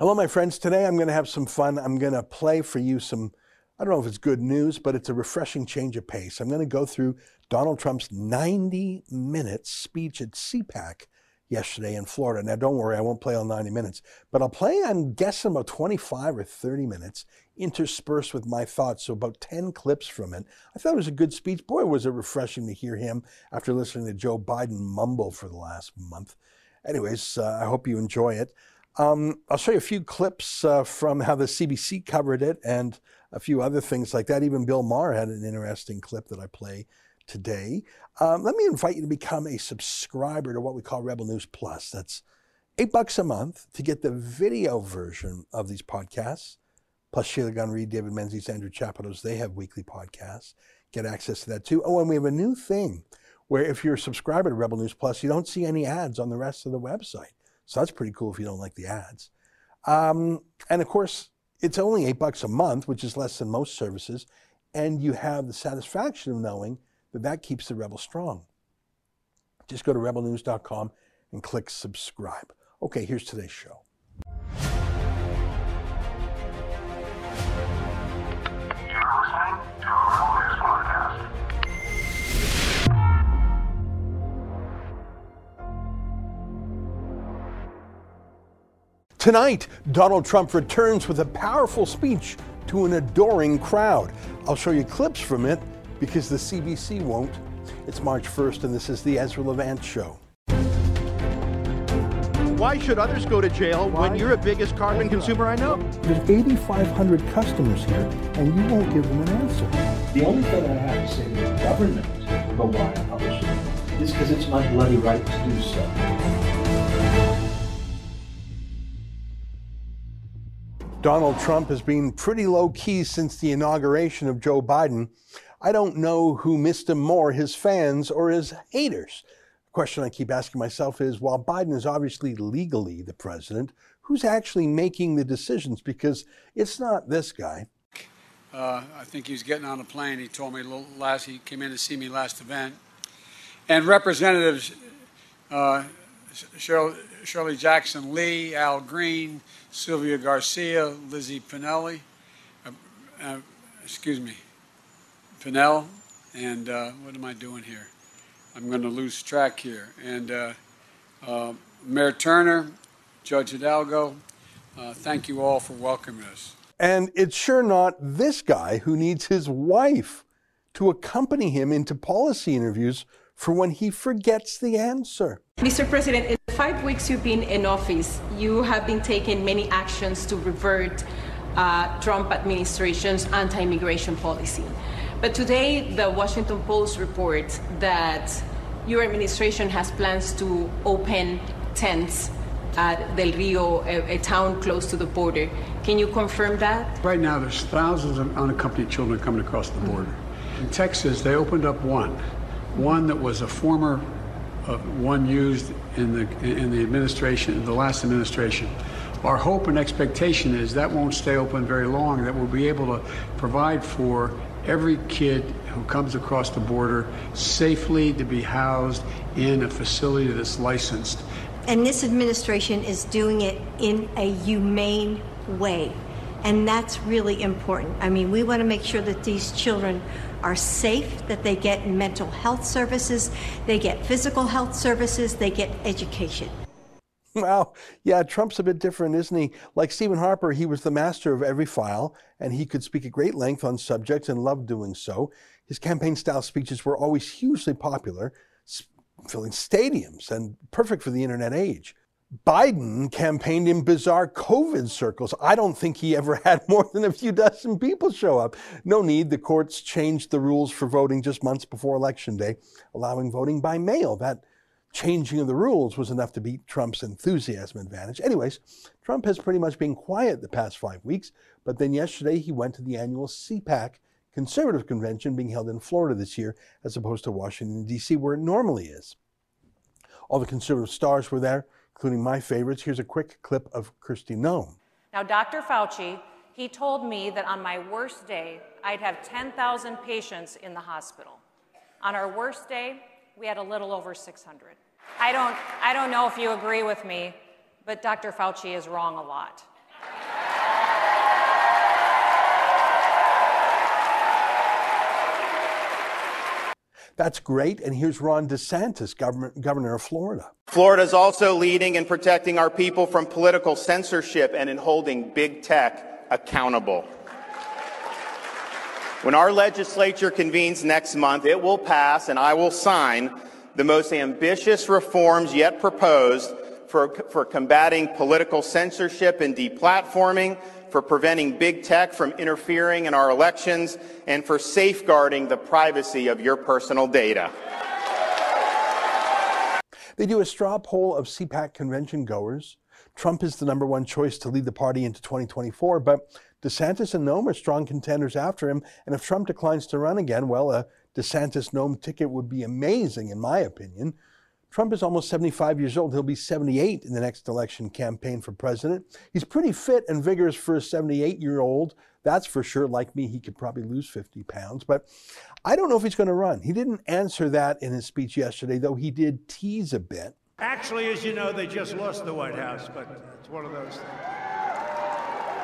Hello, my friends. Today I'm going to have some fun. I'm going to play for you some, I don't know if it's good news, but it's a refreshing change of pace. I'm going to go through Donald Trump's 90 minute speech at CPAC yesterday in Florida. Now, don't worry, I won't play all 90 minutes, but I'll play, I'm guessing, about 25 or 30 minutes interspersed with my thoughts. So, about 10 clips from it. I thought it was a good speech. Boy, was it refreshing to hear him after listening to Joe Biden mumble for the last month. Anyways, uh, I hope you enjoy it. Um, I'll show you a few clips uh, from how the CBC covered it and a few other things like that. Even Bill Maher had an interesting clip that I play today. Um, let me invite you to become a subscriber to what we call Rebel News Plus. That's eight bucks a month to get the video version of these podcasts. Plus Sheila Gunn Reid, David Menzies, Andrew Chapados, they have weekly podcasts. Get access to that too. Oh, and we have a new thing where if you're a subscriber to Rebel News Plus, you don't see any ads on the rest of the website. So that's pretty cool if you don't like the ads. Um, and of course, it's only eight bucks a month, which is less than most services. And you have the satisfaction of knowing that that keeps the Rebel strong. Just go to rebelnews.com and click subscribe. Okay, here's today's show. Tonight, Donald Trump returns with a powerful speech to an adoring crowd. I'll show you clips from it because the CBC won't. It's March 1st, and this is the Ezra Levant Show. Why should others go to jail Why? when you're the biggest carbon consumer I know? There's 8,500 customers here, and you won't give them an answer. The only thing I have to say to the government about why I publish it is because it's my bloody right to do so. Donald Trump has been pretty low key since the inauguration of Joe Biden. I don't know who missed him more, his fans or his haters. The question I keep asking myself is while Biden is obviously legally the president, who's actually making the decisions? Because it's not this guy. Uh, I think he was getting on a plane. He told me last, he came in to see me last event. And representatives, uh, Shirley Jackson Lee, Al Green, Sylvia Garcia, Lizzie Pinelli, uh, uh, excuse me, Pinell, and uh, what am I doing here? I'm going to lose track here. And uh, uh, Mayor Turner, Judge Hidalgo, uh, thank you all for welcoming us. And it's sure not this guy who needs his wife to accompany him into policy interviews for when he forgets the answer. Mr. President, in the five weeks you've been in office, you have been taking many actions to revert uh, Trump administration's anti-immigration policy. But today, the Washington Post reports that your administration has plans to open tents at Del Rio, a, a, town close to the border. Can you confirm that? Right now, there's thousands of unaccompanied children coming across the border. In Texas, they opened up one one that was a former uh, one used in the in the administration, the last administration. Our hope and expectation is that won't stay open very long. That we'll be able to provide for every kid who comes across the border safely to be housed in a facility that's licensed. And this administration is doing it in a humane way. And that's really important. I mean, we want to make sure that these children are safe, that they get mental health services, they get physical health services, they get education. Wow. Yeah, Trump's a bit different, isn't he? Like Stephen Harper, he was the master of every file, and he could speak at great length on subjects and loved doing so. His campaign style speeches were always hugely popular, filling stadiums and perfect for the internet age. Biden campaigned in bizarre COVID circles. I don't think he ever had more than a few dozen people show up. No need. The courts changed the rules for voting just months before Election Day, allowing voting by mail. That changing of the rules was enough to beat Trump's enthusiasm advantage. Anyways, Trump has pretty much been quiet the past five weeks, but then yesterday he went to the annual CPAC conservative convention being held in Florida this year, as opposed to Washington, D.C., where it normally is. All the conservative stars were there including my favorites. Here's a quick clip of Kristi Noem. Now, Dr. Fauci, he told me that on my worst day, I'd have 10,000 patients in the hospital. On our worst day, we had a little over 600. I don't, I don't know if you agree with me, but Dr. Fauci is wrong a lot. That's great. And here's Ron DeSantis, governor of Florida. Florida is also leading in protecting our people from political censorship and in holding big tech accountable. When our legislature convenes next month, it will pass and I will sign the most ambitious reforms yet proposed for, for combating political censorship and deplatforming, for preventing big tech from interfering in our elections, and for safeguarding the privacy of your personal data. They do a straw poll of CPAC convention goers. Trump is the number one choice to lead the party into 2024, but DeSantis and Noem are strong contenders after him. And if Trump declines to run again, well, a DeSantis Noem ticket would be amazing, in my opinion. Trump is almost 75 years old. He'll be 78 in the next election campaign for president. He's pretty fit and vigorous for a 78 year old. That's for sure. Like me, he could probably lose 50 pounds. But I don't know if he's going to run. He didn't answer that in his speech yesterday, though he did tease a bit. Actually, as you know, they just lost the White House, but it's one of those things.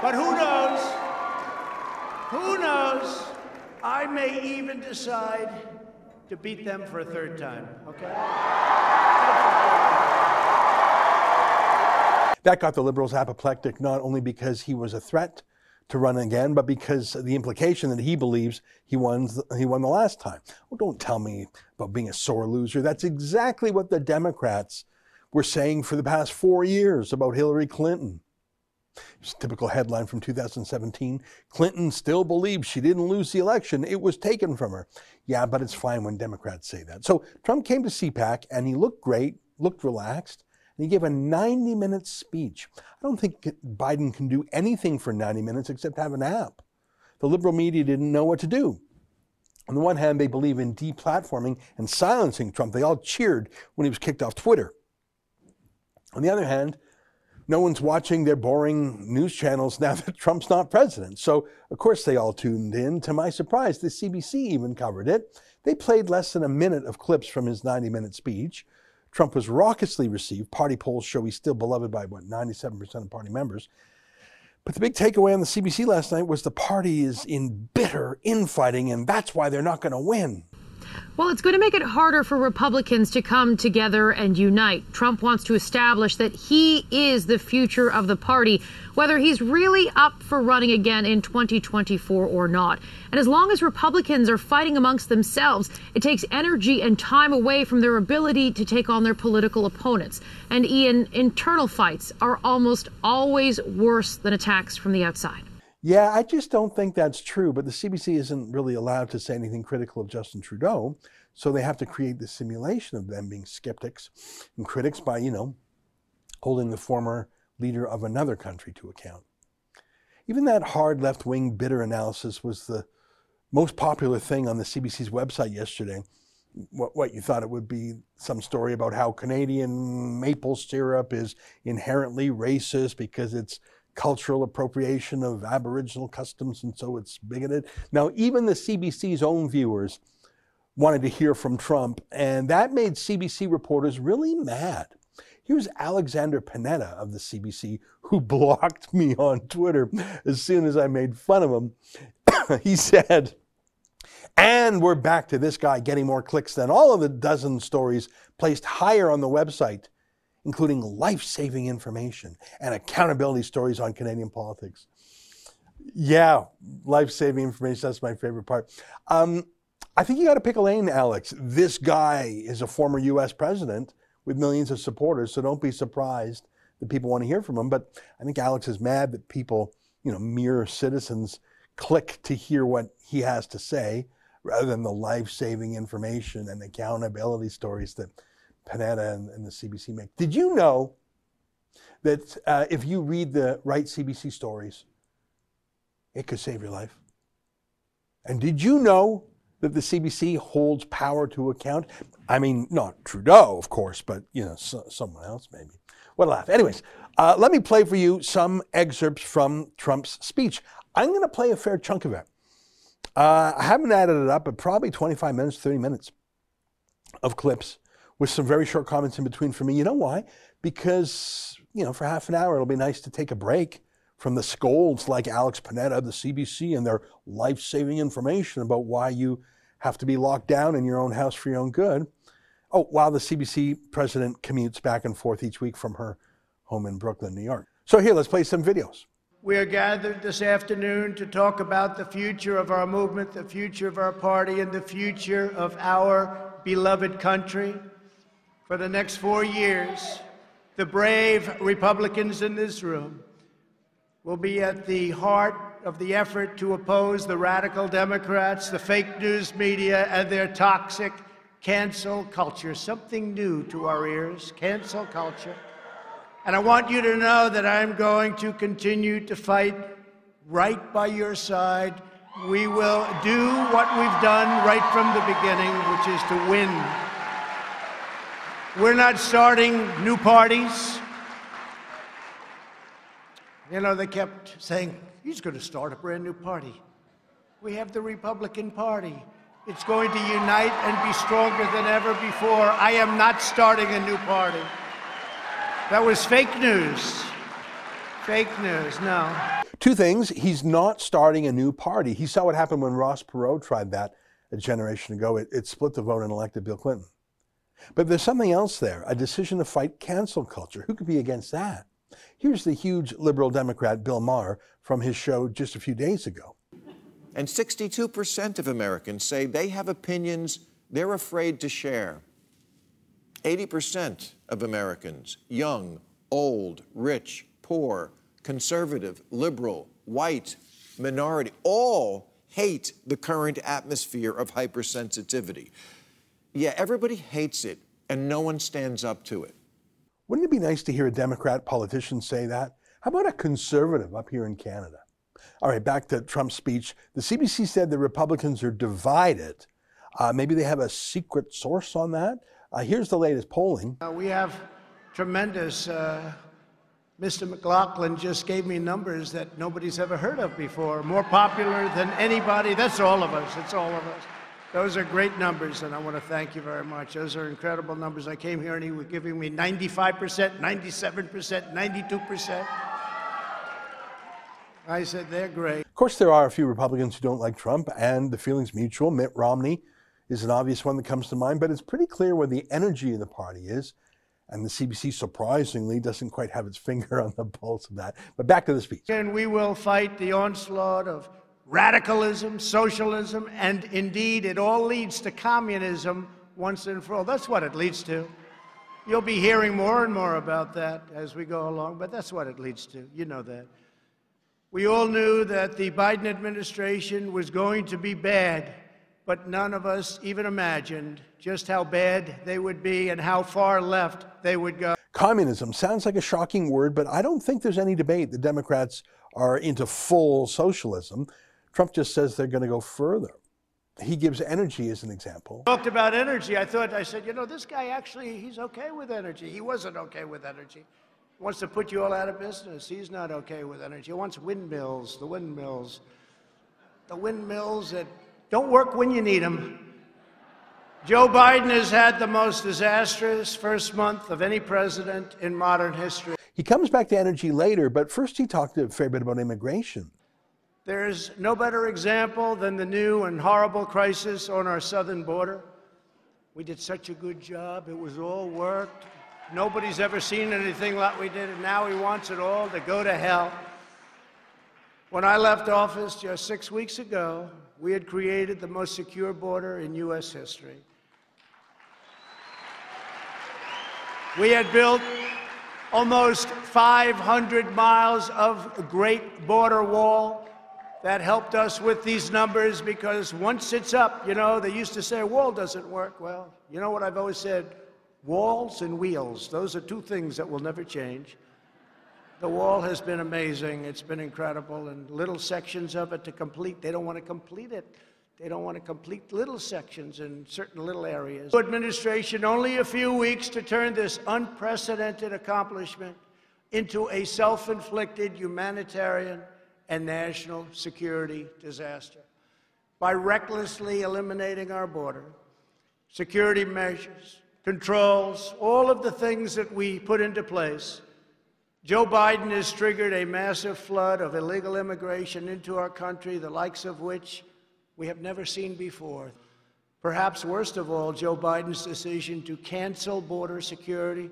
But who knows? Who knows? I may even decide to beat them for a third time, okay? That got the liberals apoplectic not only because he was a threat to run again, but because the implication that he believes he won he won the last time. Well, don't tell me about being a sore loser. That's exactly what the Democrats were saying for the past four years about Hillary Clinton. It's a typical headline from 2017. Clinton still believes she didn't lose the election. It was taken from her. Yeah, but it's fine when Democrats say that. So Trump came to CPAC and he looked great, looked relaxed, and he gave a 90 minute speech. I don't think Biden can do anything for 90 minutes except have a nap. The liberal media didn't know what to do. On the one hand, they believe in deplatforming and silencing Trump. They all cheered when he was kicked off Twitter. On the other hand, no one's watching their boring news channels now that Trump's not president. So, of course, they all tuned in. To my surprise, the CBC even covered it. They played less than a minute of clips from his 90 minute speech. Trump was raucously received. Party polls show he's still beloved by, what, 97% of party members. But the big takeaway on the CBC last night was the party is in bitter infighting, and that's why they're not going to win. Well, it's going to make it harder for Republicans to come together and unite. Trump wants to establish that he is the future of the party, whether he's really up for running again in 2024 or not. And as long as Republicans are fighting amongst themselves, it takes energy and time away from their ability to take on their political opponents. And Ian, internal fights are almost always worse than attacks from the outside. Yeah, I just don't think that's true. But the CBC isn't really allowed to say anything critical of Justin Trudeau. So they have to create the simulation of them being skeptics and critics by, you know, holding the former leader of another country to account. Even that hard left wing bitter analysis was the most popular thing on the CBC's website yesterday. What, what you thought it would be some story about how Canadian maple syrup is inherently racist because it's cultural appropriation of Aboriginal customs, and so it's bigoted. Now, even the CBC's own viewers wanted to hear from Trump, and that made CBC reporters really mad. Here's Alexander Panetta of the CBC, who blocked me on Twitter as soon as I made fun of him. he said, and we're back to this guy getting more clicks than all of the dozen stories placed higher on the website including life saving information and accountability stories on Canadian politics. Yeah, life saving information, that's my favorite part. Um, I think you got to pick a lane, Alex. This guy is a former US president with millions of supporters, so don't be surprised that people want to hear from him. But I think Alex is mad that people, you know, mere citizens, click to hear what he has to say rather than the life saving information and accountability stories that Panetta and, and the CBC make. Did you know that uh, if you read the right CBC stories, it could save your life? And did you know that the CBC holds power to account? I mean, not Trudeau, of course, but you know, so, someone else maybe. What a laugh. Anyways, uh, let me play for you some excerpts from Trump's speech. I'm going to play a fair chunk of it. Uh, I haven't added it up, but probably 25 minutes, 30 minutes of clips with some very short comments in between for me. You know why? Because, you know, for half an hour, it'll be nice to take a break from the scolds like Alex Panetta, of the CBC, and their life saving information about why you have to be locked down in your own house for your own good. Oh, while the CBC president commutes back and forth each week from her home in Brooklyn, New York. So, here, let's play some videos. We are gathered this afternoon to talk about the future of our movement, the future of our party, and the future of our beloved country. For the next four years, the brave Republicans in this room will be at the heart of the effort to oppose the radical Democrats, the fake news media, and their toxic cancel culture. Something new to our ears cancel culture. And I want you to know that I'm going to continue to fight right by your side. We will do what we've done right from the beginning, which is to win. We're not starting new parties. You know, they kept saying, he's going to start a brand new party. We have the Republican Party. It's going to unite and be stronger than ever before. I am not starting a new party. That was fake news. Fake news, no. Two things. He's not starting a new party. He saw what happened when Ross Perot tried that a generation ago. It, it split the vote and elected Bill Clinton. But there's something else there a decision to fight cancel culture. Who could be against that? Here's the huge liberal Democrat Bill Maher from his show just a few days ago. And 62% of Americans say they have opinions they're afraid to share. 80% of Americans, young, old, rich, poor, conservative, liberal, white, minority, all hate the current atmosphere of hypersensitivity. Yeah, everybody hates it, and no one stands up to it. Wouldn't it be nice to hear a Democrat politician say that? How about a conservative up here in Canada? All right, back to Trump's speech. The CBC said the Republicans are divided. Uh, maybe they have a secret source on that. Uh, here's the latest polling. Uh, we have tremendous. Uh, Mr. McLaughlin just gave me numbers that nobody's ever heard of before. More popular than anybody. That's all of us. It's all of us. Those are great numbers, and I want to thank you very much. Those are incredible numbers. I came here and he was giving me 95%, 97%, 92%. I said, they're great. Of course, there are a few Republicans who don't like Trump, and the feeling's mutual. Mitt Romney is an obvious one that comes to mind, but it's pretty clear where the energy of the party is. And the CBC, surprisingly, doesn't quite have its finger on the pulse of that. But back to the speech. And we will fight the onslaught of radicalism, socialism, and indeed it all leads to communism once and for all. That's what it leads to. You'll be hearing more and more about that as we go along, but that's what it leads to. You know that. We all knew that the Biden administration was going to be bad, but none of us even imagined just how bad they would be and how far left they would go. Communism sounds like a shocking word, but I don't think there's any debate. The Democrats are into full socialism. Trump just says they're going to go further. He gives energy as an example. Talked about energy. I thought, I said, you know, this guy actually, he's okay with energy. He wasn't okay with energy. He wants to put you all out of business. He's not okay with energy. He wants windmills, the windmills. The windmills that don't work when you need them. Joe Biden has had the most disastrous first month of any president in modern history. He comes back to energy later, but first he talked a fair bit about immigration. There's no better example than the new and horrible crisis on our southern border. We did such a good job. It was all worked. Nobody's ever seen anything like we did, and now he wants it all to go to hell. When I left office just six weeks ago, we had created the most secure border in U.S. history. We had built almost 500 miles of great border wall that helped us with these numbers because once it's up, you know, they used to say a wall doesn't work. Well, you know what I've always said? Walls and wheels, those are two things that will never change. The wall has been amazing. It's been incredible. And little sections of it to complete, they don't want to complete it. They don't want to complete little sections in certain little areas. Administration, only a few weeks to turn this unprecedented accomplishment into a self inflicted humanitarian and national security disaster. By recklessly eliminating our border, security measures, controls, all of the things that we put into place, Joe Biden has triggered a massive flood of illegal immigration into our country, the likes of which we have never seen before. Perhaps worst of all, Joe Biden's decision to cancel border security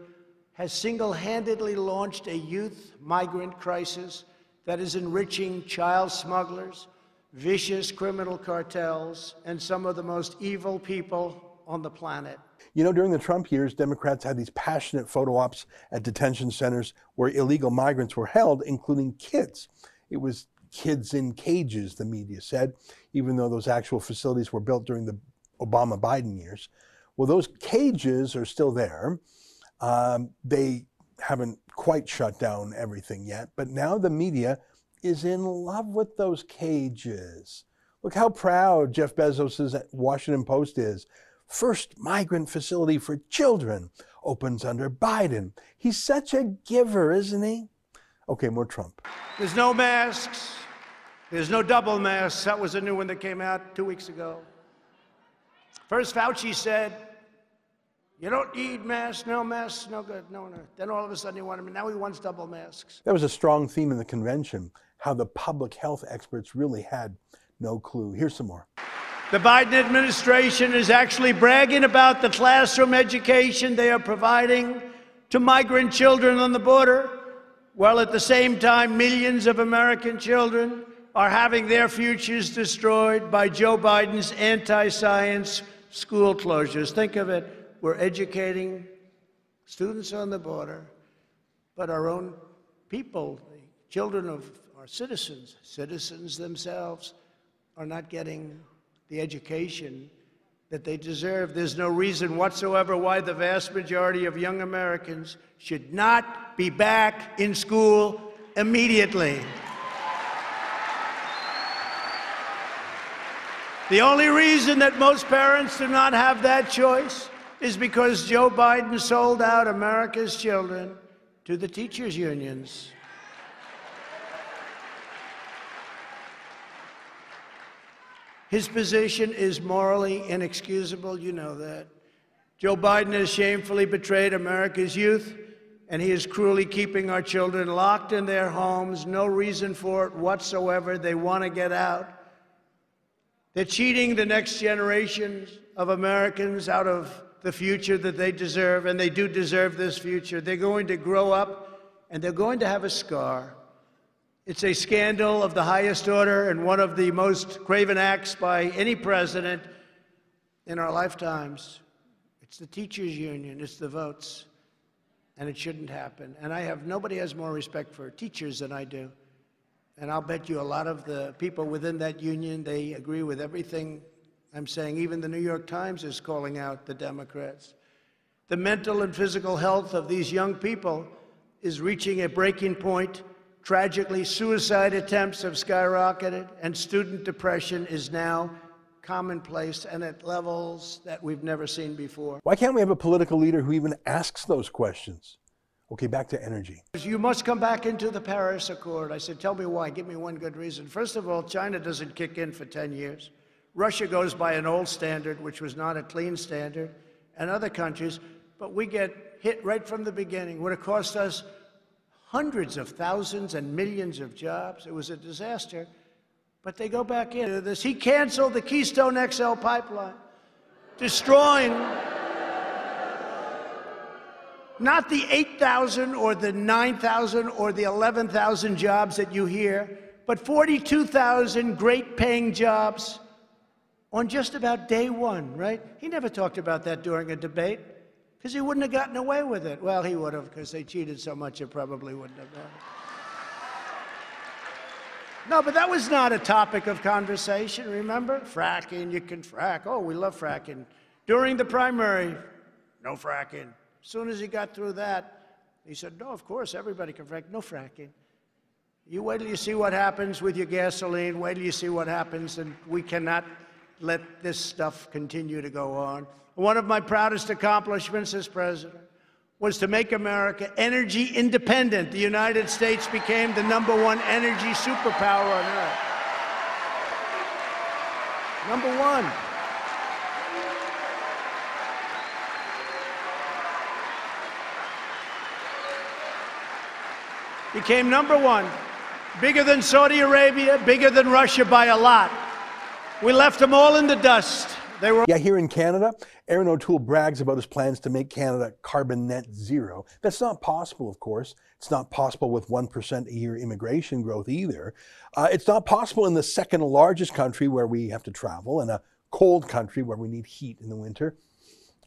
has single handedly launched a youth migrant crisis that is enriching child smugglers, vicious criminal cartels, and some of the most evil people on the planet. You know, during the Trump years, Democrats had these passionate photo ops at detention centers where illegal migrants were held, including kids. It was kids in cages, the media said, even though those actual facilities were built during the Obama Biden years. Well, those cages are still there. Um, they haven't quite shut down everything yet, but now the media is in love with those cages. Look how proud Jeff Bezos' Washington Post is. First migrant facility for children opens under Biden. He's such a giver, isn't he? Okay, more Trump. There's no masks. There's no double masks. That was a new one that came out two weeks ago. First, Fauci said, you don't need masks, no masks, no good, no, no. Then all of a sudden he wanted, now he wants double masks. That was a strong theme in the convention, how the public health experts really had no clue. Here's some more. The Biden administration is actually bragging about the classroom education they are providing to migrant children on the border, while at the same time, millions of American children are having their futures destroyed by Joe Biden's anti science school closures. Think of it. We're educating students on the border, but our own people, the children of our citizens, citizens themselves, are not getting the education that they deserve. There's no reason whatsoever why the vast majority of young Americans should not be back in school immediately. The only reason that most parents do not have that choice is because Joe Biden sold out America's children to the teachers' unions. His position is morally inexcusable, you know that. Joe Biden has shamefully betrayed America's youth, and he is cruelly keeping our children locked in their homes. No reason for it whatsoever. They want to get out. They're cheating the next generation of Americans out of the future that they deserve, and they do deserve this future. They're going to grow up and they're going to have a scar. It's a scandal of the highest order and one of the most craven acts by any president in our lifetimes. It's the teachers' union, it's the votes, and it shouldn't happen. And I have nobody has more respect for teachers than I do. And I'll bet you a lot of the people within that union, they agree with everything I'm saying. Even the New York Times is calling out the Democrats. The mental and physical health of these young people is reaching a breaking point. Tragically, suicide attempts have skyrocketed, and student depression is now commonplace and at levels that we've never seen before. Why can't we have a political leader who even asks those questions? Okay, back to energy. You must come back into the Paris Accord. I said, Tell me why. Give me one good reason. First of all, China doesn't kick in for 10 years. Russia goes by an old standard, which was not a clean standard, and other countries, but we get hit right from the beginning. Would have cost us hundreds of thousands and millions of jobs. It was a disaster. But they go back into this. He canceled the Keystone XL pipeline, destroying not the 8,000 or the 9,000 or the 11,000 jobs that you hear, but 42,000 great paying jobs on just about day one, right? He never talked about that during a debate because he wouldn't have gotten away with it. Well, he would have because they cheated so much it probably wouldn't have. No, but that was not a topic of conversation, remember? Fracking, you can frack. Oh, we love fracking. During the primary, no fracking. As soon as he got through that, he said, No, of course, everybody can frack. No fracking. You wait till you see what happens with your gasoline. Wait till you see what happens, and we cannot let this stuff continue to go on. One of my proudest accomplishments as president was to make America energy independent. The United States became the number one energy superpower on earth. Number one. Became number one. Bigger than Saudi Arabia, bigger than Russia by a lot. We left them all in the dust. They were. Yeah, here in Canada, Erin O'Toole brags about his plans to make Canada carbon net zero. That's not possible, of course. It's not possible with 1% a year immigration growth either. Uh, it's not possible in the second largest country where we have to travel, in a cold country where we need heat in the winter.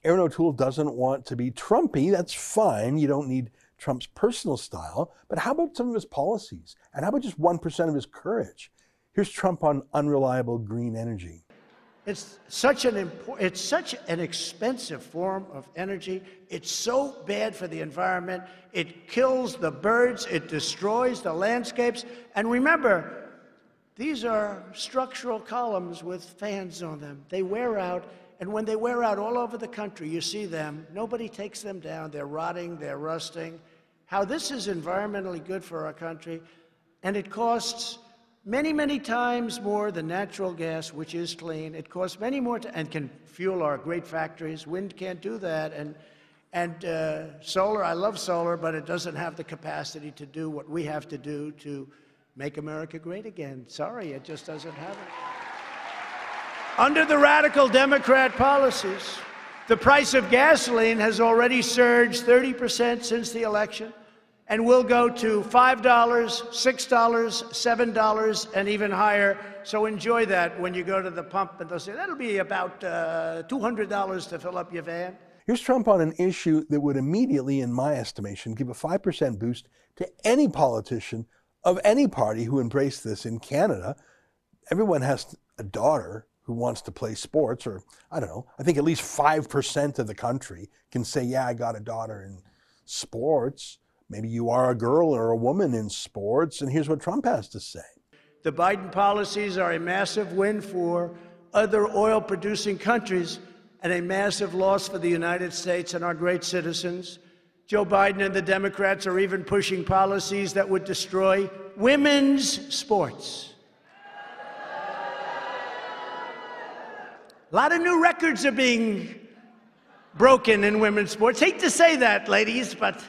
Erin O'Toole doesn't want to be Trumpy. That's fine. You don't need Trump's personal style. But how about some of his policies? And how about just 1% of his courage? Here's Trump on unreliable green energy. It's such an impor- it's such an expensive form of energy. It's so bad for the environment. It kills the birds, it destroys the landscapes. And remember, these are structural columns with fans on them. They wear out, and when they wear out all over the country, you see them. Nobody takes them down. They're rotting, they're rusting. How this is environmentally good for our country, and it costs many, many times more than natural gas, which is clean. It costs many more and can fuel our great factories. Wind can't do that. And, and uh, solar, I love solar, but it doesn't have the capacity to do what we have to do to make America great again. Sorry, it just doesn't have it. Under the radical Democrat policies, the price of gasoline has already surged 30% since the election and we'll go to $5, $6, $7, and even higher. So enjoy that when you go to the pump and they'll say, that'll be about uh, $200 to fill up your van. Here's Trump on an issue that would immediately, in my estimation, give a 5% boost to any politician of any party who embraced this in Canada. Everyone has a daughter who wants to play sports, or I don't know, I think at least 5% of the country can say, yeah, I got a daughter in sports. Maybe you are a girl or a woman in sports, and here's what Trump has to say. The Biden policies are a massive win for other oil producing countries and a massive loss for the United States and our great citizens. Joe Biden and the Democrats are even pushing policies that would destroy women's sports. A lot of new records are being broken in women's sports. Hate to say that, ladies, but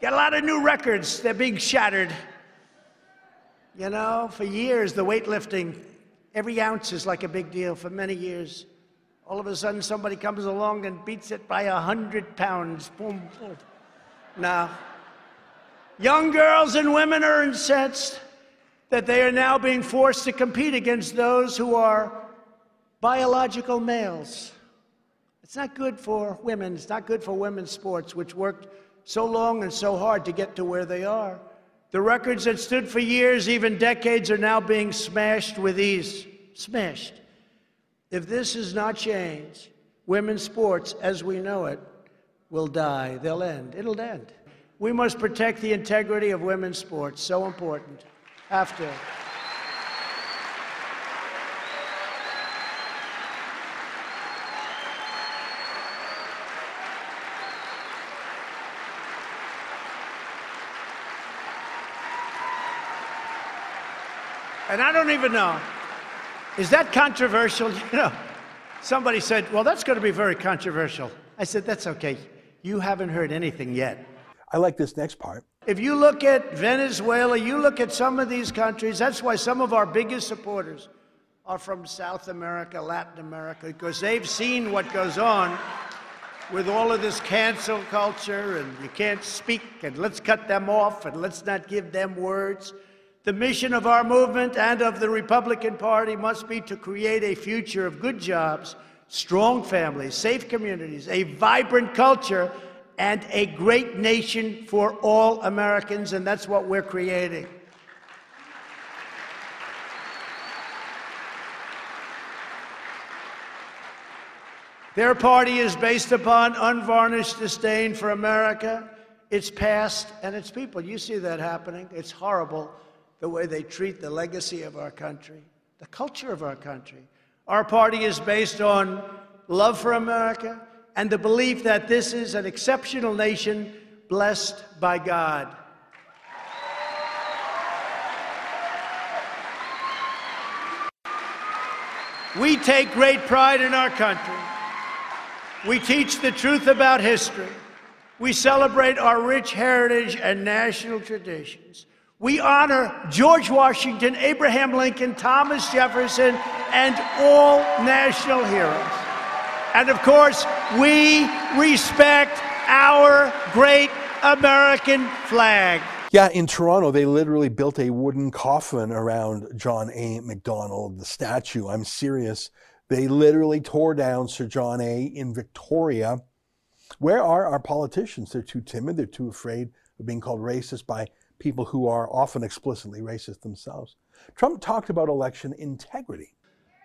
got a lot of new records. They're being shattered. You know, for years, the weightlifting, every ounce is like a big deal for many years. All of a sudden, somebody comes along and beats it by a hundred pounds. Boom, boom. Now, young girls and women are incensed that they are now being forced to compete against those who are biological males. It's not good for women. It's not good for women's sports, which worked so long and so hard to get to where they are. The records that stood for years, even decades, are now being smashed with ease. Smashed. If this is not changed, women's sports as we know it will die. They'll end. It'll end. We must protect the integrity of women's sports. So important. Have to. And I don't even know. Is that controversial? You know, somebody said, well, that's going to be very controversial. I said, that's okay. You haven't heard anything yet. I like this next part. If you look at Venezuela, you look at some of these countries, that's why some of our biggest supporters are from South America, Latin America, because they've seen what goes on with all of this cancel culture and you can't speak and let's cut them off and let's not give them words. The mission of our movement and of the Republican Party must be to create a future of good jobs, strong families, safe communities, a vibrant culture, and a great nation for all Americans, and that's what we're creating. Their party is based upon unvarnished disdain for America, its past, and its people. You see that happening. It's horrible the way they treat the legacy of our country, the culture of our country. Our party is based on love for America and the belief that this is an exceptional nation blessed by God. We take great pride in our country. We teach the truth about history. We celebrate our rich heritage and national traditions. We honor George Washington, Abraham Lincoln, Thomas Jefferson, and all national heroes. And of course, we respect our great American flag. Yeah, in Toronto, they literally built a wooden coffin around John A. Macdonald, the statue. I'm serious. They literally tore down Sir John A. in Victoria. Where are our politicians? They're too timid. They're too afraid of being called racist by people who are often explicitly racist themselves. Trump talked about election integrity.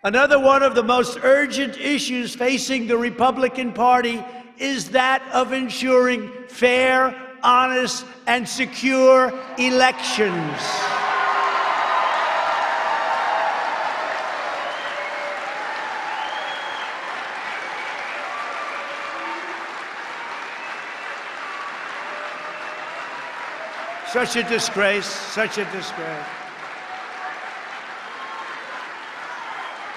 Another one of the most urgent issues facing the Republican Party is that of ensuring fair, honest, and secure elections. Such a disgrace, such a disgrace.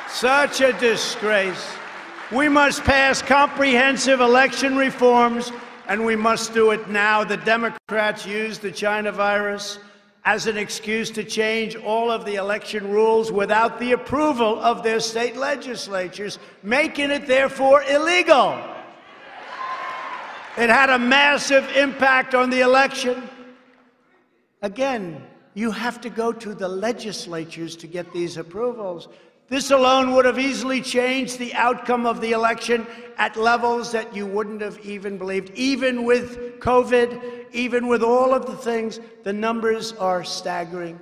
Such a disgrace. We must pass comprehensive election reforms, and we must do it now. The Democrats use the China virus as an excuse to change all of the election rules without the approval of their state legislatures, making it therefore illegal. It had a massive impact on the election. Again, you have to go to the legislatures to get these approvals. This alone would have easily changed the outcome of the election at levels that you wouldn't have even believed. Even with COVID, even with all of the things, the numbers are staggering.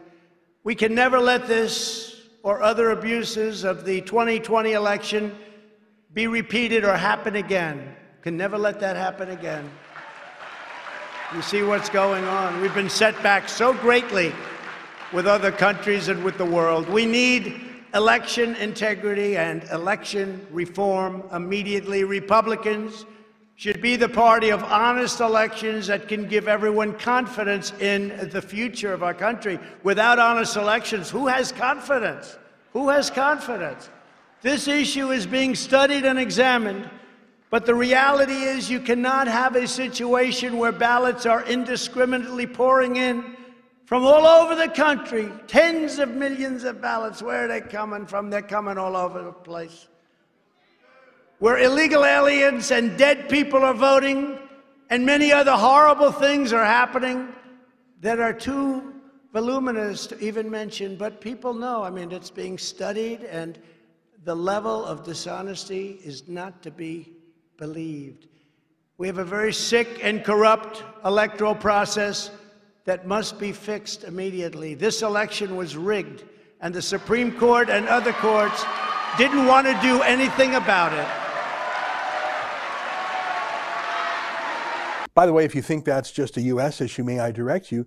We can never let this or other abuses of the 2020 election be repeated or happen again. Can never let that happen again. You see what's going on. We've been set back so greatly with other countries and with the world. We need election integrity and election reform immediately. Republicans should be the party of honest elections that can give everyone confidence in the future of our country. Without honest elections, who has confidence? Who has confidence? This issue is being studied and examined but the reality is, you cannot have a situation where ballots are indiscriminately pouring in from all over the country. Tens of millions of ballots. Where are they coming from? They're coming all over the place. Where illegal aliens and dead people are voting, and many other horrible things are happening that are too voluminous to even mention, but people know. I mean, it's being studied, and the level of dishonesty is not to be believed. We have a very sick and corrupt electoral process that must be fixed immediately. This election was rigged, and the Supreme Court and other courts didn't want to do anything about it. By the way, if you think that's just a U.S. issue, may I direct you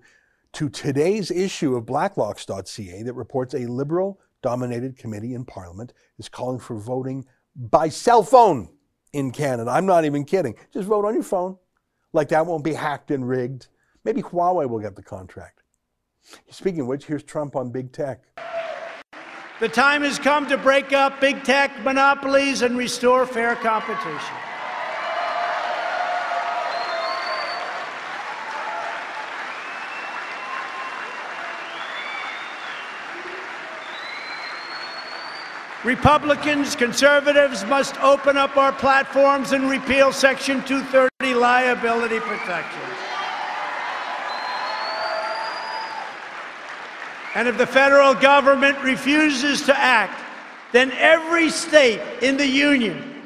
to today's issue of blacklocks.ca that reports a liberal dominated committee in Parliament is calling for voting by cell phone in Canada. I'm not even kidding. Just vote on your phone. Like that won't be hacked and rigged. Maybe Huawei will get the contract. Speaking of which, here's Trump on big tech. The time has come to break up big tech monopolies and restore fair competition. Republicans, conservatives must open up our platforms and repeal Section 230 liability protections. And if the federal government refuses to act, then every state in the union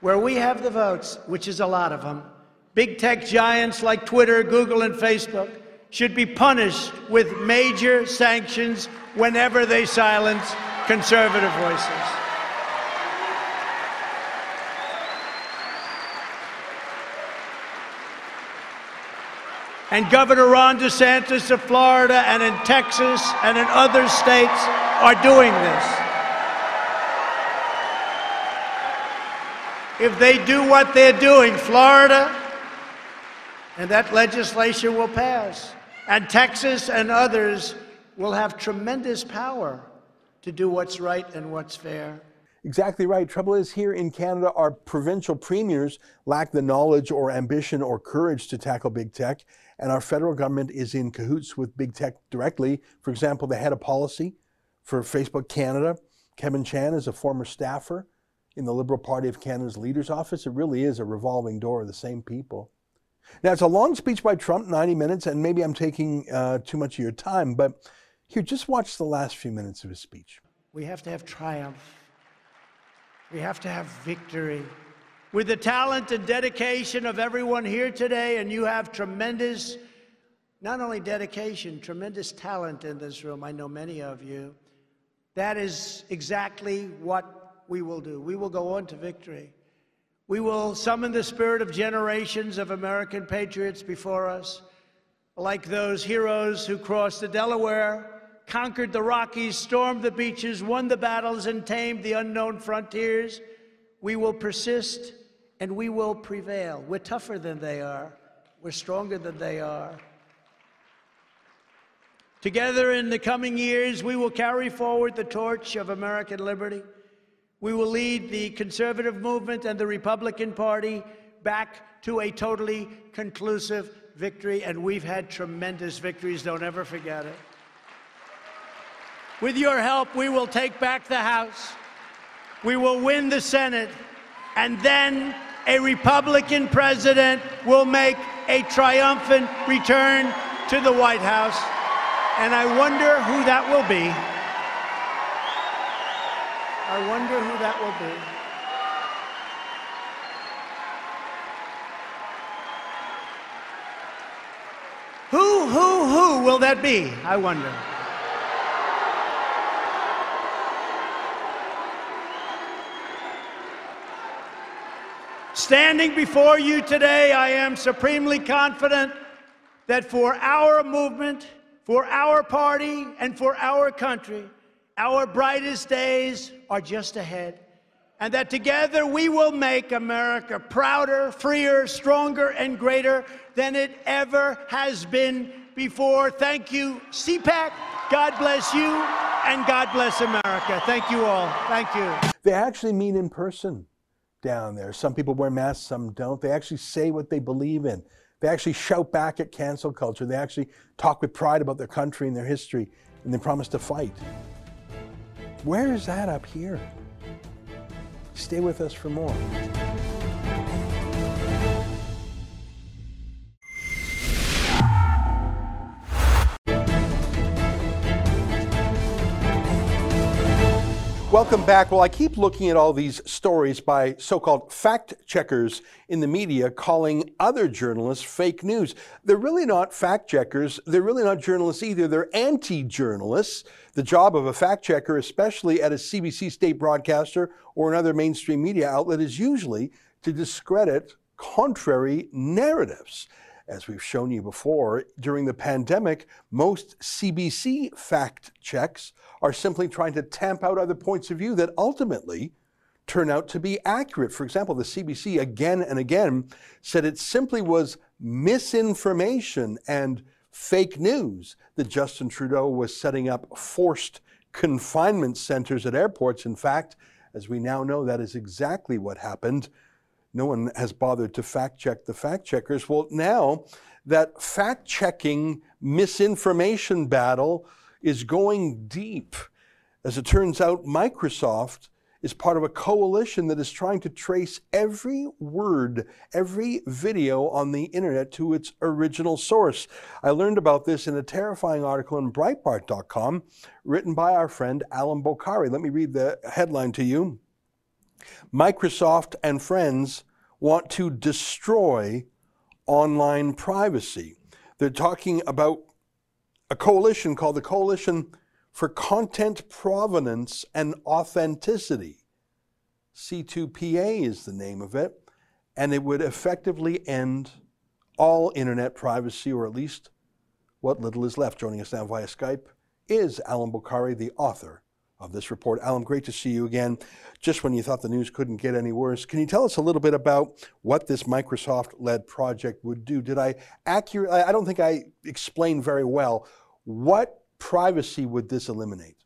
where we have the votes, which is a lot of them, big tech giants like Twitter, Google, and Facebook, should be punished with major sanctions whenever they silence conservative voices. And Governor Ron DeSantis of Florida and in Texas and in other states are doing this. If they do what they're doing, Florida, and that legislation will pass, and Texas and others will have tremendous power to do what's right and what's fair. Exactly right. Trouble is, here in Canada, our provincial premiers lack the knowledge or ambition or courage to tackle big tech, and our federal government is in cahoots with big tech directly. For example, the head of policy for Facebook Canada, Kevin Chan, is a former staffer in the Liberal Party of Canada's leader's office. It really is a revolving door of the same people. Now, it's a long speech by Trump, 90 minutes, and maybe I'm taking uh, too much of your time, but here, just watch the last few minutes of his speech. We have to have triumph. We have to have victory. With the talent and dedication of everyone here today, and you have tremendous, not only dedication, tremendous talent in this room. I know many of you. That is exactly what we will do. We will go on to victory. We will summon the spirit of generations of American patriots before us, like those heroes who crossed the Delaware conquered the Rockies, stormed the beaches, won the battles, and tamed the unknown frontiers. We will persist and we will prevail. We're tougher than they are, we're stronger than they are. Together in the coming years, we will carry forward the torch of American liberty. We will lead the conservative movement and the Republican Party back to a totally conclusive victory, and we've had tremendous victories, don't ever forget it. With your help, we will take back the House. We will win the Senate. And then a Republican president will make a triumphant return to the White House. And I wonder who that will be. I wonder who that will be. Who, who, who will that be? I wonder. Standing before you today, I am supremely confident that for our movement, for our party, and for our country, our brightest days are just ahead. And that together we will make America prouder, freer, stronger, and greater than it ever has been before. Thank you, CPAC. God bless you, and God bless America. Thank you all. Thank you. They actually meet in person down there. Some people wear masks, some don't. They actually say what they believe in. They actually shout back at cancel culture. They actually talk with pride about their country and their history, and they promise to fight. Where is that up here? Stay with us for more. Welcome back. Well, I keep looking at all these stories by so called fact checkers in the media calling other journalists fake news. They're really not fact checkers. They're really not journalists either. They're anti journalists. The job of a fact checker, especially at a CBC state broadcaster or another mainstream media outlet, is usually to discredit contrary narratives. As we've shown you before, during the pandemic, most CBC fact checks are simply trying to tamp out other points of view that ultimately turn out to be accurate. For example, the CBC again and again said it simply was misinformation and fake news that Justin Trudeau was setting up forced confinement centers at airports. In fact, as we now know, that is exactly what happened no one has bothered to fact check the fact checkers. Well, now that fact checking misinformation battle is going deep. As it turns out, Microsoft is part of a coalition that is trying to trace every word, every video on the internet to its original source. I learned about this in a terrifying article in Breitbart.com written by our friend Allum Bokhari. Let me read the headline to you. Microsoft and friends want to destroy online privacy. They're talking about a coalition called the Coalition for Content Provenance and Authenticity. C2PA is the name of it, and it would effectively end all internet privacy, or at least what little is left. Joining us now via Skype is Allum Bokhari, the author of this report. Allum, great to see you again. Just when you thought the news couldn't get any worse, can you tell us a little bit about what this Microsoft-led project would do? Did I accurate? I don't think I explained very well. What privacy would this eliminate?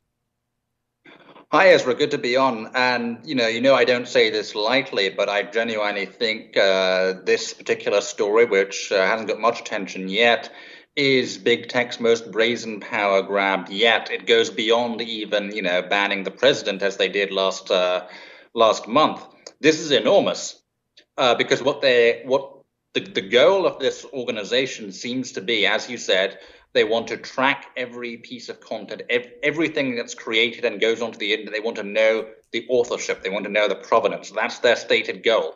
Hi, Ezra. Good to be on. And you know, you know, I don't say this lightly, but I genuinely think uh, this particular story, which uh, hasn't got much attention yet, is big tech's most brazen power grab yet. It goes beyond even, you know, banning the president as they did last uh, last month. This is enormous uh, because what they what the, the goal of this organization seems to be, as you said, they want to track every piece of content, ev- everything that's created and goes onto the internet. They want to know the authorship. They want to know the provenance. That's their stated goal.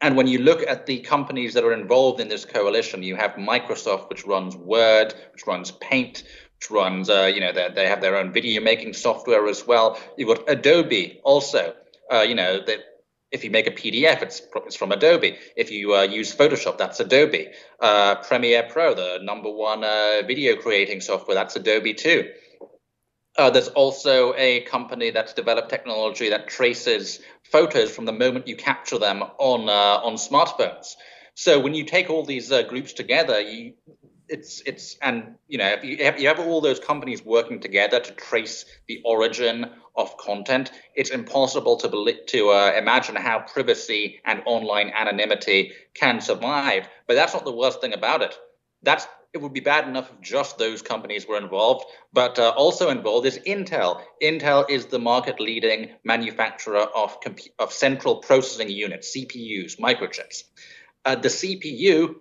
And when you look at the companies that are involved in this coalition, you have Microsoft, which runs Word, which runs Paint, which runs, uh, you know, they have their own video making software as well. You've got Adobe also, uh, you know, that if you make a PDF, it's, it's from Adobe. If you uh, use Photoshop, that's Adobe. Uh, Premiere Pro, the number one uh, video creating software, that's Adobe too. Uh, there's also a company that's developed technology that traces photos from the moment you capture them on uh, on smartphones. So when you take all these uh, groups together, you, it's it's and you know if you have, you have all those companies working together to trace the origin of content, it's impossible to to uh, imagine how privacy and online anonymity can survive. But that's not the worst thing about it. That's it would be bad enough if just those companies were involved, but uh, also involved is Intel. Intel is the market-leading manufacturer of of central processing units, CPUs, microchips. Uh, the CPU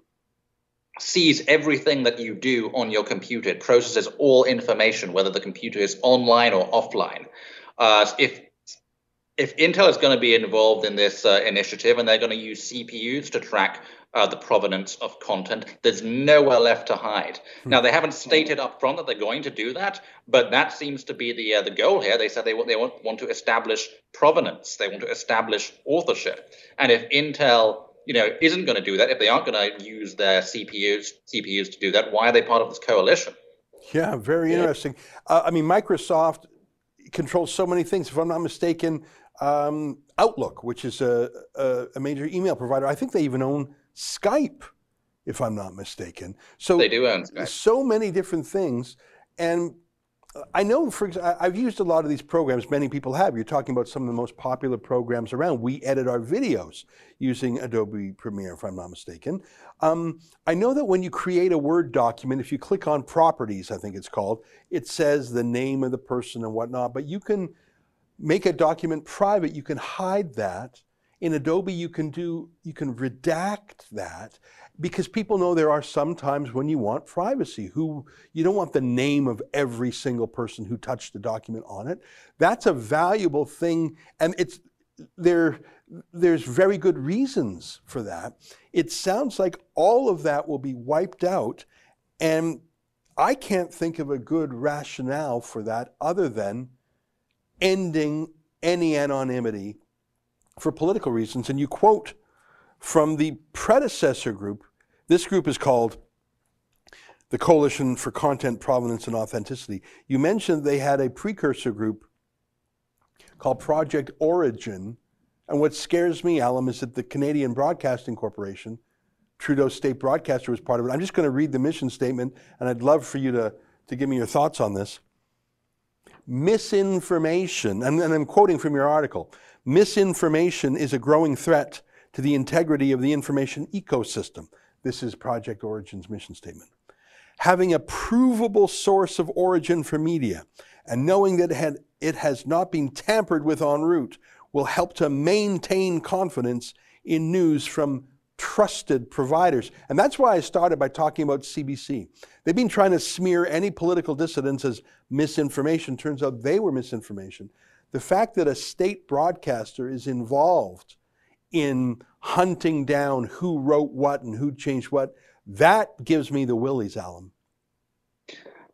sees everything that you do on your computer. It processes all information, whether the computer is online or offline. Uh, if if Intel is going to be involved in this uh, initiative and they're going to use CPUs to track uh, the provenance of content, there's nowhere left to hide. Hmm. Now they haven't stated up front that they're going to do that, but that seems to be the uh, the goal here. They said they want they want, want to establish provenance. They want to establish authorship. And if Intel you know, isn't going to do that, if they aren't going to use their CPUs CPUs to do that, why are they part of this coalition? Yeah, very interesting. Uh, I mean, Microsoft controls so many things. If I'm not mistaken, um, Outlook, which is a, a, a, major email provider, I think they even own Skype, if I'm not mistaken. So they do own Skype. So many different things, and I know, for example, I've used a lot of these programs. Many people have. You're talking about some of the most popular programs around. We edit our videos using Adobe Premiere, if I'm not mistaken. Um, I know that when you create a Word document, if you click on Properties, I think it's called, it says the name of the person and whatnot. But you can make a document private. You can hide that. In Adobe, you can do you can redact that, because people know there are some times when you want privacy. Who you don't want the name of every single person who touched the document on it. That's a valuable thing and it's there there's very good reasons for that. It sounds like all of that will be wiped out and i can't think of a good rationale for that other than ending any anonymity for political reasons and you quote from the predecessor group this group is called the Coalition for Content Provenance and Authenticity. You mentioned they had a precursor group called Project Origin. And what scares me, Allum, is that the Canadian Broadcasting Corporation, Trudeau's state broadcaster, was part of it. I'm just going to read the mission statement, and I'd love for you to, to give me your thoughts on this. Misinformation, and, and I'm quoting from your article misinformation is a growing threat to the integrity of the information ecosystem. This is Project Origin's mission statement. Having a provable source of origin for media and knowing that it has not been tampered with en route will help to maintain confidence in news from trusted providers. And that's why I started by talking about CBC. They've been trying to smear any political dissidents as misinformation. Turns out they were misinformation. The fact that a state broadcaster is involved in hunting down who wrote what and who changed what, that gives me the willies, Allum.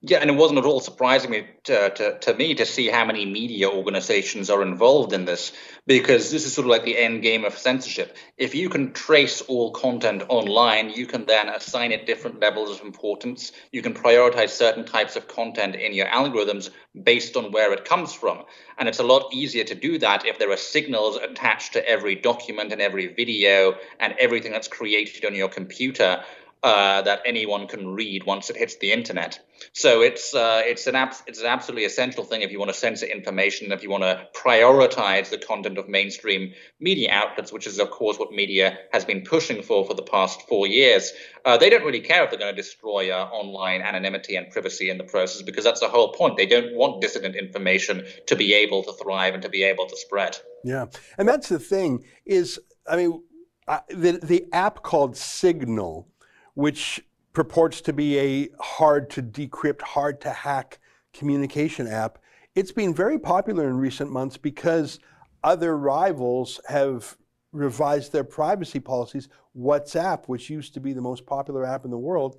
Yeah, and it wasn't at all surprising to, to, to, me to see how many media organizations are involved in this, because this is sort of like the end game of censorship. If you can trace all content online, you can then assign it different levels of importance. You can prioritize certain types of content in your algorithms based on where it comes from. And it's a lot easier to do that if there are signals attached to every document and every video and everything that's created on your computer uh, that anyone can read once it hits the internet. So it's uh, it's an abs- it's an absolutely essential thing if you want to censor information, if you want to prioritize the content of mainstream media outlets, which is of course what media has been pushing for for the past four years. Uh, they don't really care if they're going to destroy uh, online anonymity and privacy in the process because that's the whole point. They don't want dissident information to be able to thrive and to be able to spread. Yeah, and that's the thing is, I mean, uh, the the app called Signal which purports to be a hard to decrypt, hard to hack communication app. It's been very popular in recent months because other rivals have revised their privacy policies. WhatsApp, which used to be the most popular app in the world,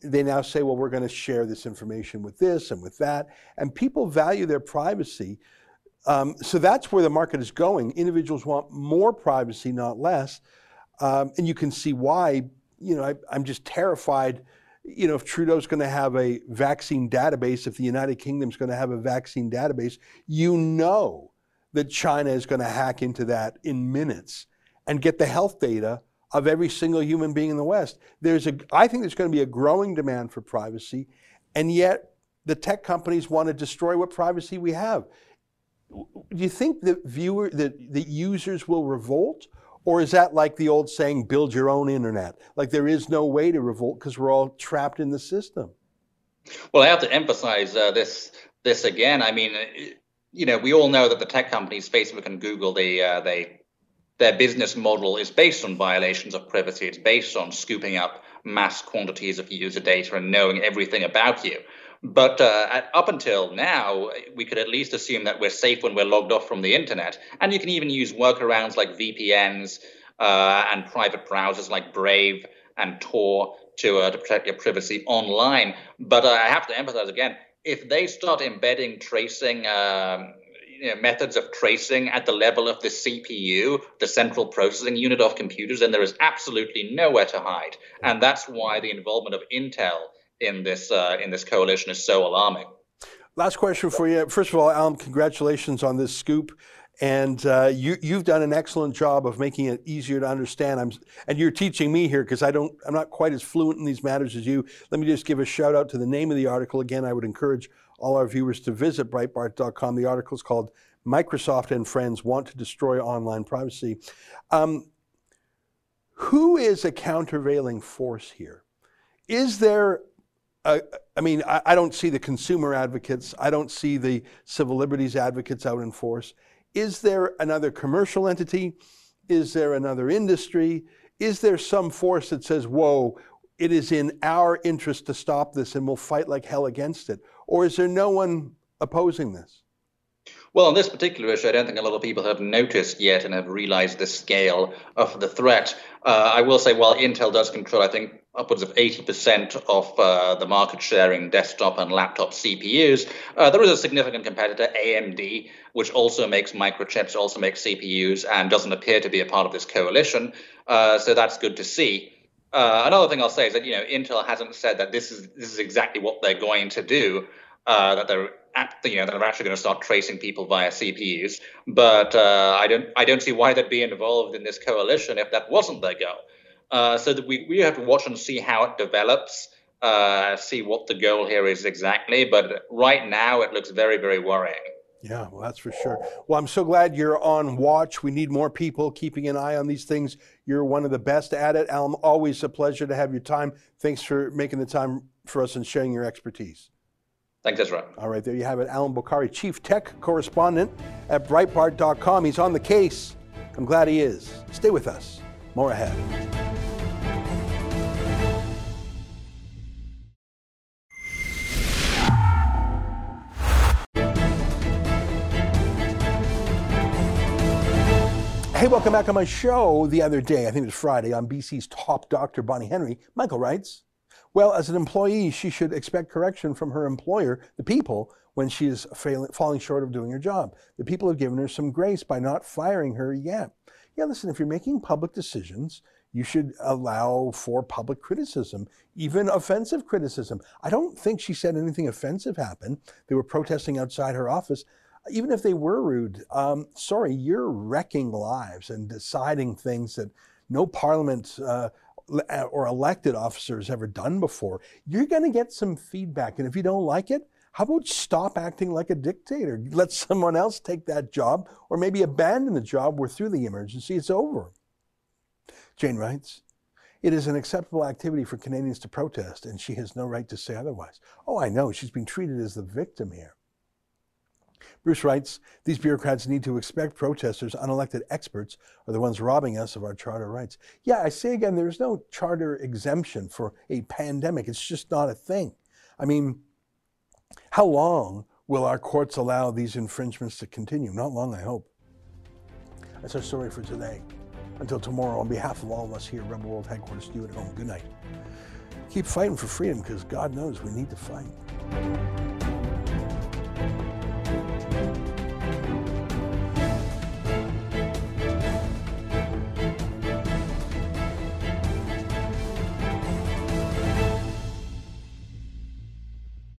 they now say, well, we're going to share this information with this and with that. And people value their privacy. Um, so that's where the market is going. Individuals want more privacy, not less. Um, and you can see why you know, I, I'm just terrified. You know, if Trudeau's going to have a vaccine database, if the United Kingdom's going to have a vaccine database, you know that China is going to hack into that in minutes and get the health data of every single human being in the West. There's a, I think there's going to be a growing demand for privacy, and yet the tech companies want to destroy what privacy we have. Do you think that viewer, that the users will revolt, or is that like the old saying, build your own internet? Like there is no way to revolt because we're all trapped in the system. Well, I have to emphasize uh, this this again. I mean, you know, we all know that the tech companies, Facebook and Google, they uh, they their business model is based on violations of privacy. It's based on scooping up mass quantities of user data and knowing everything about you. But uh, at, up until now, we could at least assume that we're safe when we're logged off from the internet. And you can even use workarounds like VPNs uh, and private browsers like Brave and Tor to, uh, to protect your privacy online. But uh, I have to emphasize again if they start embedding tracing, um, you know, methods of tracing at the level of the CPU, the central processing unit of computers, then there is absolutely nowhere to hide. And that's why the involvement of Intel in this uh, in this coalition is so alarming. Last question for you. First of all, Allum, congratulations on this scoop. And uh, you, you've done an excellent job of making it easier to understand. I'm, and you're teaching me here because I don't, I'm not quite as fluent in these matters as you. Let me just give a shout out to the name of the article. Again, I would encourage all our viewers to visit Breitbart.com. The article is called "Microsoft and Friends Want to Destroy Online Privacy." Um, who is a countervailing force here? Is there uh, I mean, I, I, don't see the consumer advocates. I don't see the civil liberties advocates out in force. Is there another commercial entity? Is there another industry? Is there some force that says, whoa, it is in our interest to stop this and we'll fight like hell against it? Or is there no one opposing this? Well, on this particular issue, I don't think a lot of people have noticed yet and have realized the scale of the threat. Uh, I will say, while Intel does control, I think, upwards of 80% of uh, the market share in desktop and laptop CPUs, uh, there is a significant competitor, AMD, which also makes microchips, also makes CPUs, and doesn't appear to be a part of this coalition. Uh, so that's good to see. Uh, another thing I'll say is that you know Intel hasn't said that this is this is exactly what they're going to do. Uh, that they're you know, they're actually going to start tracing people via CPUs. But uh, I don't I don't see why they'd be involved in this coalition if that wasn't their goal. Uh, so that we, we have to watch and see how it develops, uh, see what the goal here is exactly. But right now, it looks very, very worrying. Yeah, well, that's for sure. Well, I'm so glad you're on watch. We need more people keeping an eye on these things. You're one of the best at it. Allum, always a pleasure to have your time. Thanks for making the time for us and sharing your expertise. Thanks, Ezra. All right, there you have it. Allum Bokhari, Chief Tech Correspondent at Breitbart.com. He's on the case. I'm glad he is. Stay with us. More ahead. Hey, welcome back on my show the other day. I think it was Friday on BC's top doctor, Bonnie Henry. Michael writes, well, as an employee, she should expect correction from her employer, the people, when she is failing, falling short of doing her job. The people have given her some grace by not firing her yet. Yeah, listen, if you're making public decisions, you should allow for public criticism, even offensive criticism. I don't think she said anything offensive happened. They were protesting outside her office even if they were rude, um, sorry, you're wrecking lives and deciding things that no parliament, uh, or elected officer has ever done before, you're going to get some feedback. And if you don't like it, how about stop acting like a dictator? Let someone else take that job or maybe abandon the job. We're through the emergency, it's over. Jane writes, it is an acceptable activity for Canadians to protest, and she has no right to say otherwise. Oh, I know. She's being treated as the victim here. Bruce writes, these bureaucrats need to expect protesters, unelected experts, are the ones robbing us of our charter rights. Yeah, I say again, there's no charter exemption for a pandemic. It's just not a thing. I mean, how long will our courts allow these infringements to continue? Not long, I hope. That's our story for today. Until tomorrow, on behalf of all of us here at Rebel World Headquarters, do at home, good night. Keep fighting for freedom because God knows we need to fight.